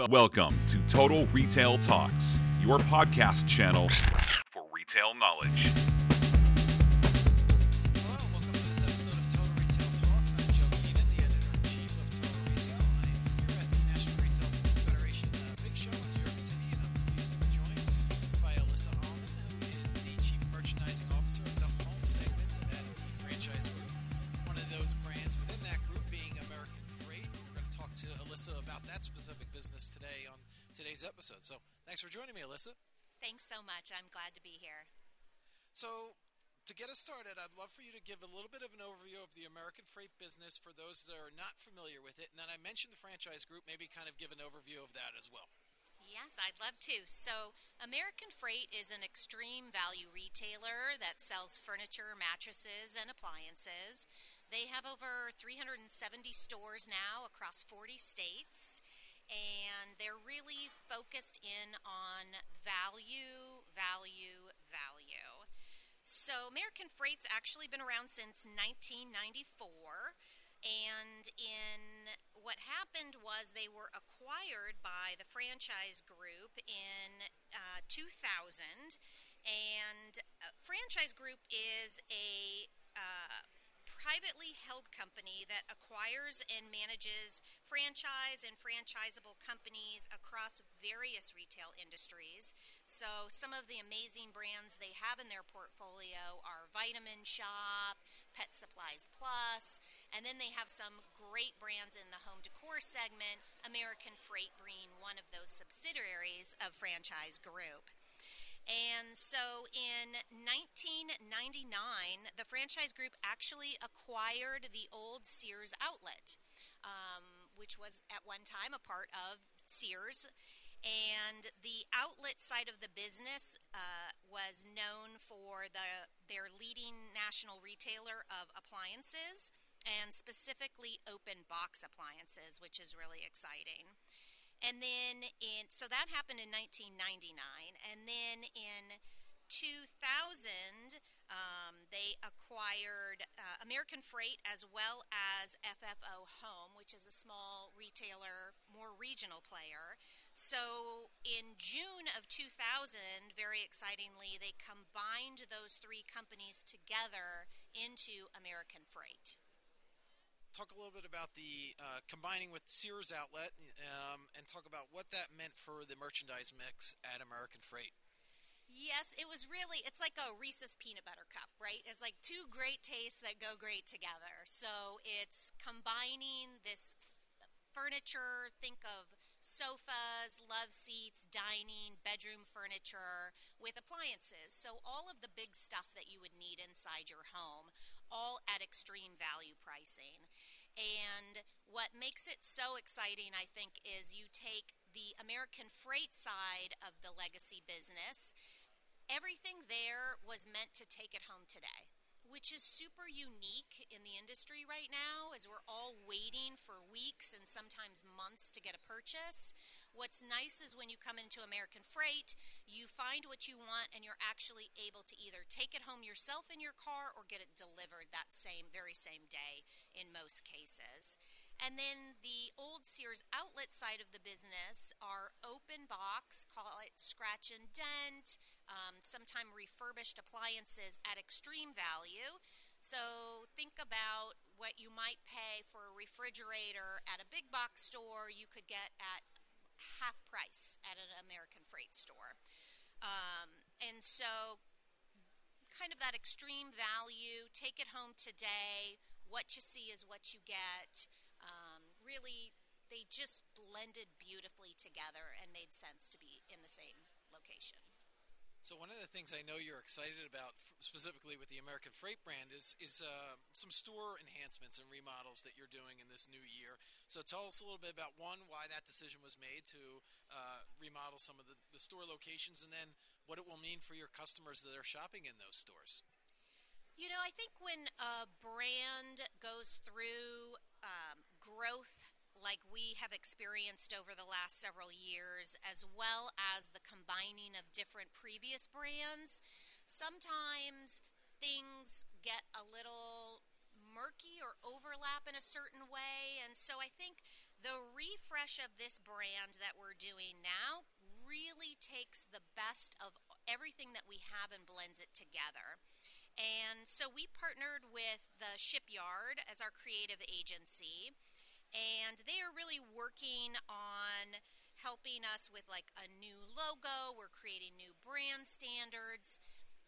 Welcome to Total Retail Talks, your podcast channel for retail knowledge. Alissa about that specific business today on today's episode. So thanks for joining me, Alissa. Thanks so much. I'm glad to be here. So, to get us started, I'd love for you to give a little bit of an overview of the American Freight business for those that are not familiar with it. And then I mentioned the franchise group, maybe kind of give an overview of that as well. Yes, I'd love to. So, American Freight is an extreme value retailer that sells furniture, mattresses, and appliances. They have over 370 stores now across 40 states, and they're really focused in on value, value, value. So, American Freight's actually been around since 1994. And in what happened was they were acquired by the franchise group in uh, 2000. And uh, franchise group is a uh, privately held company that acquires and manages franchise and franchisable companies across various retail industries. So, some of the amazing brands they have in their portfolio are Vitamin Shoppe, Pet Supplies Plus, and then they have some great brands in the home decor segment, American Freight being one of those subsidiaries of Franchise Group. And so in 1999, the franchise group actually acquired the old Sears outlet, um, which was at one time a part of Sears. And the outlet side of the business uh, was known for the their leading national retailer of appliances and specifically open box appliances, which is really exciting. And then in so that happened in 1999, and then in 2000 um, they acquired uh, American Freight as well as FFO Home, which is a small retailer, more regional player. So in June of 2000, very excitingly, they combined those three companies together into American Freight talk a little bit about the uh, combining with Sears Outlet um, and talk about what that meant for the merchandise mix at American Freight. Yes, it was really, it's like a Reese's peanut butter cup, right? It's like two great tastes that go great together. So it's combining this f- furniture, think of sofas, love seats, dining, bedroom furniture with appliances. So all of the big stuff that you would need inside your home, all at extreme value pricing. And what makes it so exciting, I think, is you take the American freight side of the legacy business. Everything there was meant to take it home today which is super unique in the industry right now as we're all waiting for weeks and sometimes months to get a purchase. What's nice is when you come into American Freight, you find what you want and you're actually able to either take it home yourself in your car or get it delivered that same very same day in most cases. And then the old Sears outlet side of the business are open box, call it scratch and dent, um, sometime refurbished appliances at extreme value. So think about what you might pay for a refrigerator at a big box store, you could get at half price at an American Freight store. Um, and so, kind of that extreme value, take it home today. What you see is what you get. Um, really, they just blended beautifully together and made sense to be in the same. So one of the things I know you're excited about, specifically with the American Freight brand, is is uh, some store enhancements and remodels that you're doing in this new year. So tell us a little bit about one, why that decision was made to uh, remodel some of the, the store locations, and then what it will mean for your customers that are shopping in those stores. You know, I think when a brand goes through um, growth like we have experienced over the last several years, as well as the combining of different previous brands, sometimes things get a little murky or overlap in a certain way. And so I think The refresh of this brand that we're doing now really takes the best of everything that we have and blends it together. And so we partnered with the Shipyard as our creative agency, and they are really working on helping us with like a new logo. We're creating new brand standards.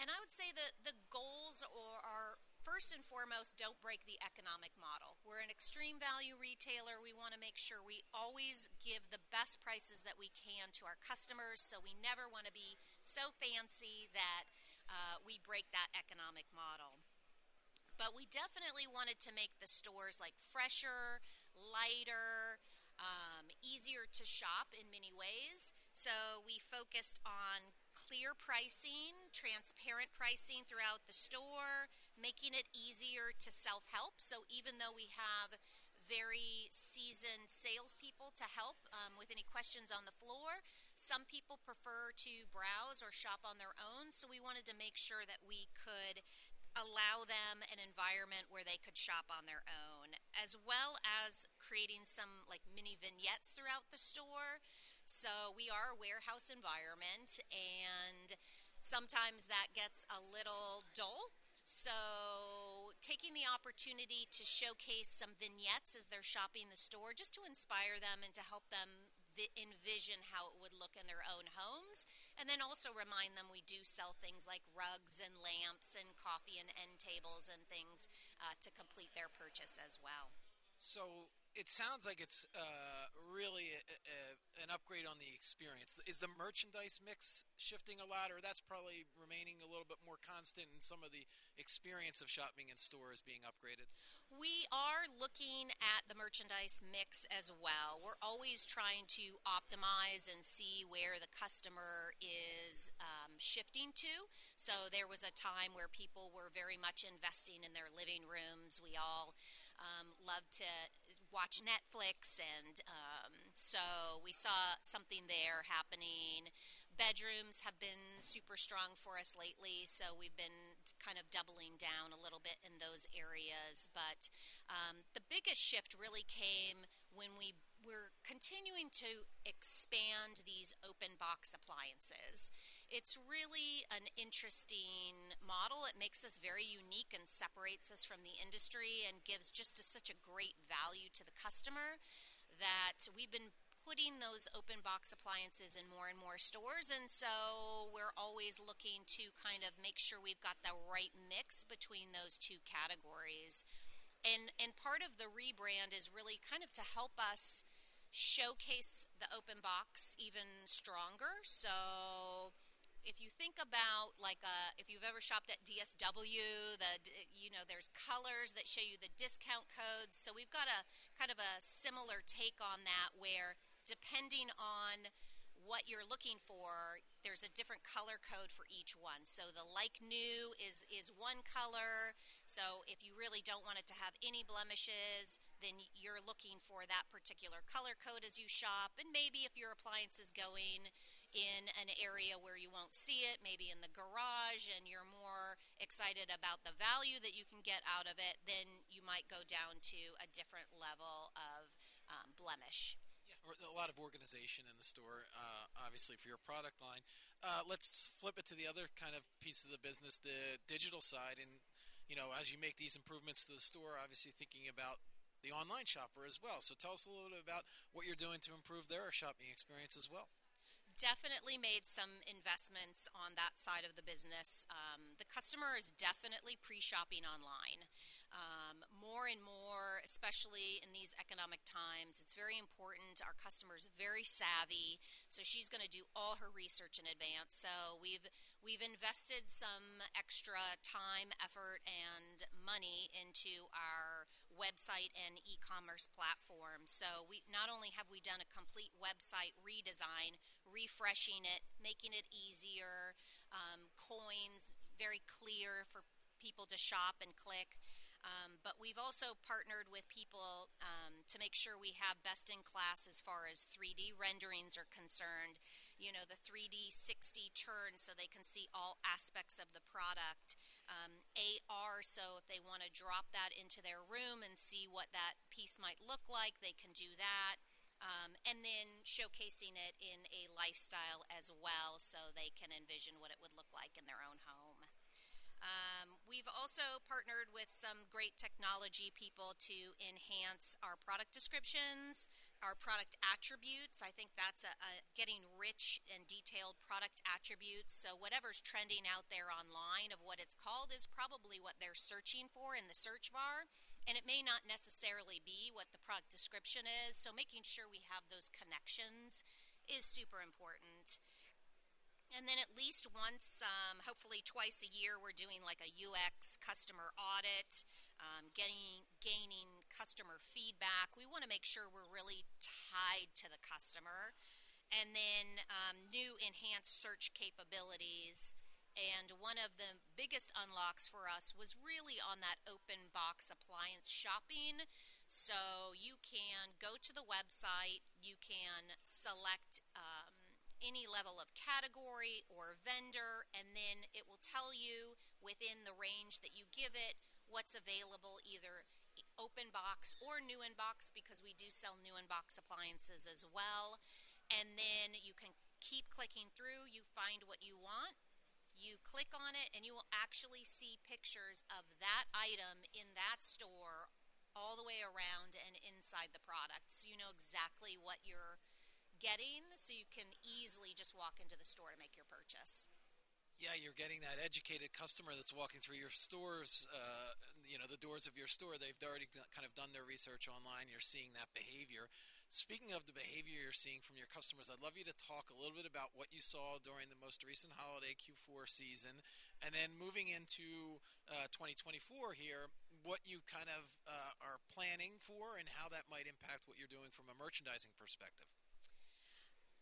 And I would say that the goals are, first and foremost don't break the economic model. We're an extreme value retailer. We want to make sure we always give the best prices that we can to our customers. So we never want to be so fancy that uh, we break that economic model. But we definitely wanted to make the stores like fresher, lighter, um, easier to shop in many ways. So we focused on clear pricing, transparent pricing throughout the store, making it easier to self help. So even though we have very seasoned salespeople to help um, with any questions on the floor. Some people prefer to browse or shop on their own, so we wanted to make sure that we could allow them an environment where they could shop on their own, as well as creating some like mini vignettes throughout the store so we are a warehouse environment, and sometimes that gets a little dull. So, taking the opportunity to showcase some vignettes as they're shopping the store just to inspire them and to help them envision how it would look in their own homes. And then also remind them we do sell things like rugs and lamps and coffee and end tables and things uh, to complete their purchase as well. So, it sounds like it's uh, really a, a, an upgrade on the experience. Is the merchandise mix shifting a lot, or that's probably remaining a little bit more constant in some of the experience of shopping in stores being upgraded? We are looking at the merchandise mix as well. We're always trying to optimize and see where the customer is um, shifting to. So there was a time where people were very much investing in their living rooms. We all um, love to watch Netflix, and um, so we saw something there happening. Bedrooms have been super strong for us lately, so we've been kind of doubling down a little bit in those areas. But um, the biggest shift really came when we we're continuing to expand these open box appliances. It's really an interesting model. It makes us very unique and separates us from the industry and gives just a, such a great value to the customer that we've been putting those open box appliances in more and more stores. And so we're always looking to kind of make sure we've got the right mix between those two categories. And and part of the rebrand is really kind of to help us showcase the open box even stronger. So if you think about like uh, if you've ever shopped at DSW, the you know there's colors that show you the discount codes. So we've got a kind of a similar take on that, where depending on what you're looking for, there's a different color code for each one. So the like new is is one color. So if you really don't want it to have any blemishes, then you're looking for that particular color code as you shop. And maybe if your appliance is going in an area where you won't see it, maybe in the garage, and you're more excited about the value that you can get out of it, then you might go down to a different level of um, blemish. Yeah, a lot of organization in the store, uh, obviously, for your product line. Uh, let's flip it to the other kind of piece of the business, the digital side. And, you know, as you make these improvements to the store, obviously thinking about the online shopper as well. So tell us a little bit about what you're doing to improve their shopping experience as well definitely made some investments on that side of the business. Um, the customer is definitely pre shopping online. Um, more and more, especially in these economic times, it's very important. Our customer is very savvy, so she's going to do all her research in advance. So we've we've invested some extra time, effort, and money into our website and e-commerce platform. So we not only have we done a complete website redesign, refreshing it, making it easier, um, coins very clear for people to shop and click. Um, but we've also partnered with people um, to make sure we have best in class as far as 3D renderings are concerned. You know, the 3D 60 turn so they can see all aspects of the product. Um, AR, so if they want to drop that into their room and see what that piece might look like, they can do that. Um, and then showcasing it in a lifestyle as well so they can envision what it would look like in their own home. Um, we've also partnered with some great technology people to enhance our product descriptions, our product attributes. I think that's a, a getting rich and detailed product attributes. So whatever's trending out there online of what it's called is probably what they're searching for in the search bar, and it may not necessarily be what the product description is. So making sure we have those connections is super important. And then at least once, um, hopefully twice a year, we're doing like a UX customer audit, um, getting gaining customer feedback. We want to make sure we're really tied to the customer, and then um, new enhanced search capabilities. And one of the biggest unlocks for us was really on that open box appliance shopping. So you can go to the website, you can select. Um, any level of category or vendor, and then it will tell you within the range that you give it what's available either open box or new in box because we do sell new in box appliances as well. And then you can keep clicking through, you find what you want. You click on it, and you will actually see pictures of that item in that store all the way around and inside the product. So you know exactly what you're getting so you can easily just walk into the store to make your purchase. Yeah, you're getting that educated customer that's walking through your stores, uh, you know, the doors of your store. They've already kind of done their research online. You're seeing that behavior. Speaking of the behavior you're seeing from your customers, I'd love you to talk a little bit about what you saw during the most recent holiday Q4 season, and then moving into uh, 2024 here, what you kind of uh, are planning for and how that might impact what you're doing from a merchandising perspective.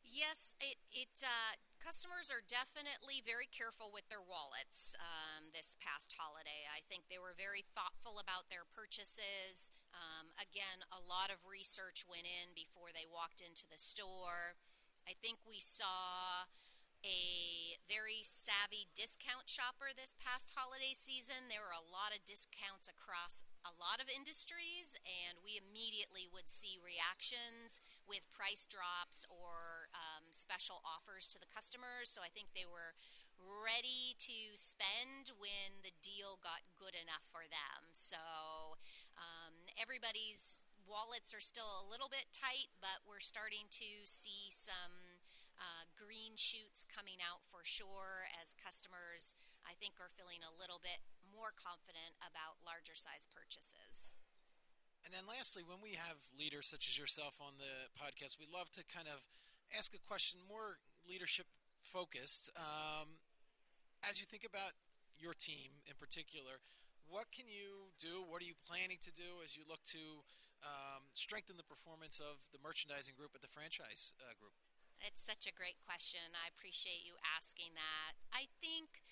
Yes, it, it uh, customers are definitely very careful with their wallets um, this past holiday. I think they were very thoughtful about their purchases. Um, again, a lot of research went in before they walked into the store. I think we saw a very savvy discount shopper this past holiday season. There were a lot of discounts across a lot of industries, and we immediately would see reactions with price drops or um, special offers to the customers. So I think they were ready to spend when the deal got good enough for them. So um, everybody's wallets are still a little bit tight, but we're starting to see some uh, green shoots coming out for sure as customers, I think, are feeling a little bit more confident about larger size purchases. And then, lastly, when we have leaders such as yourself on the podcast, we love to kind of ask a question more leadership focused. Um, as you think about your team in particular, what can you do? What are you planning to do as you look to um, strengthen the performance of the merchandising group at the franchise uh, group? It's such a great question. I appreciate you asking that. I think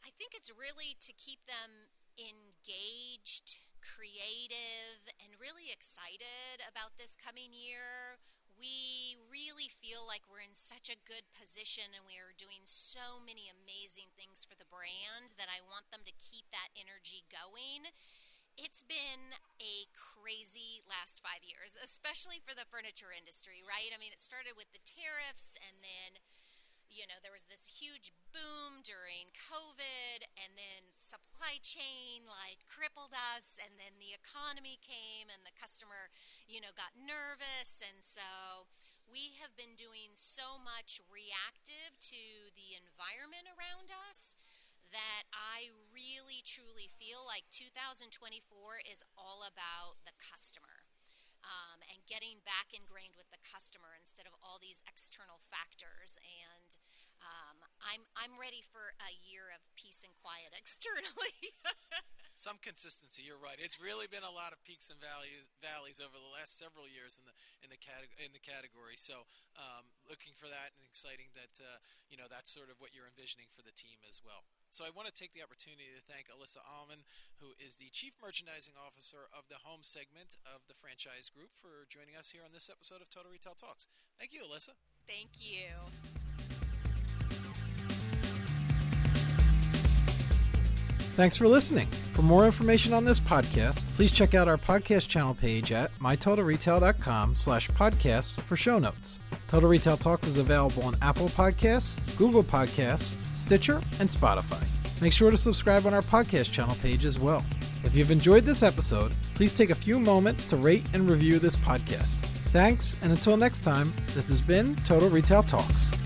I think it's really to keep them engaged, creative, and really excited about this coming year. We really feel like we're in such a good position and we are doing so many amazing things for the brand that I want them to keep that energy going it's been a crazy last five years, especially for the furniture industry, right? I mean, it started with the tariffs, and then, you know, there was this huge boom during COVID, and then supply chain like crippled us, and then the economy came, and the customer, you know, got nervous, and so we have been doing so much reactive to the environment around us that I really truly feel like 2024 is all about the customer. Um, and getting back ingrained with the customer instead of all these external factors. And um, I'm I'm ready for a year of peace and quiet externally. Some consistency. You're right. It's really been a lot of peaks and valleys, valleys over the last several years in the in the category in the category. So um, looking for that and exciting that uh, you know that's sort of what you're envisioning for the team as well. So I want to take the opportunity to thank Alissa Ahlman, who is the Chief Merchandising Officer of the home segment of the franchise group, for joining us here on this episode of Total Retail Talks. Thank you, Alissa. Thank you. Thanks for listening. For more information on this podcast, please check out our podcast channel page at mytotalretail.com slash podcasts for show notes. Total Retail Talks is available on Apple Podcasts, Google Podcasts, Stitcher, and Spotify. Make sure to subscribe on our podcast channel page as well. If you've enjoyed this episode, please take a few moments to rate and review this podcast. Thanks, and until next time, this has been Total Retail Talks.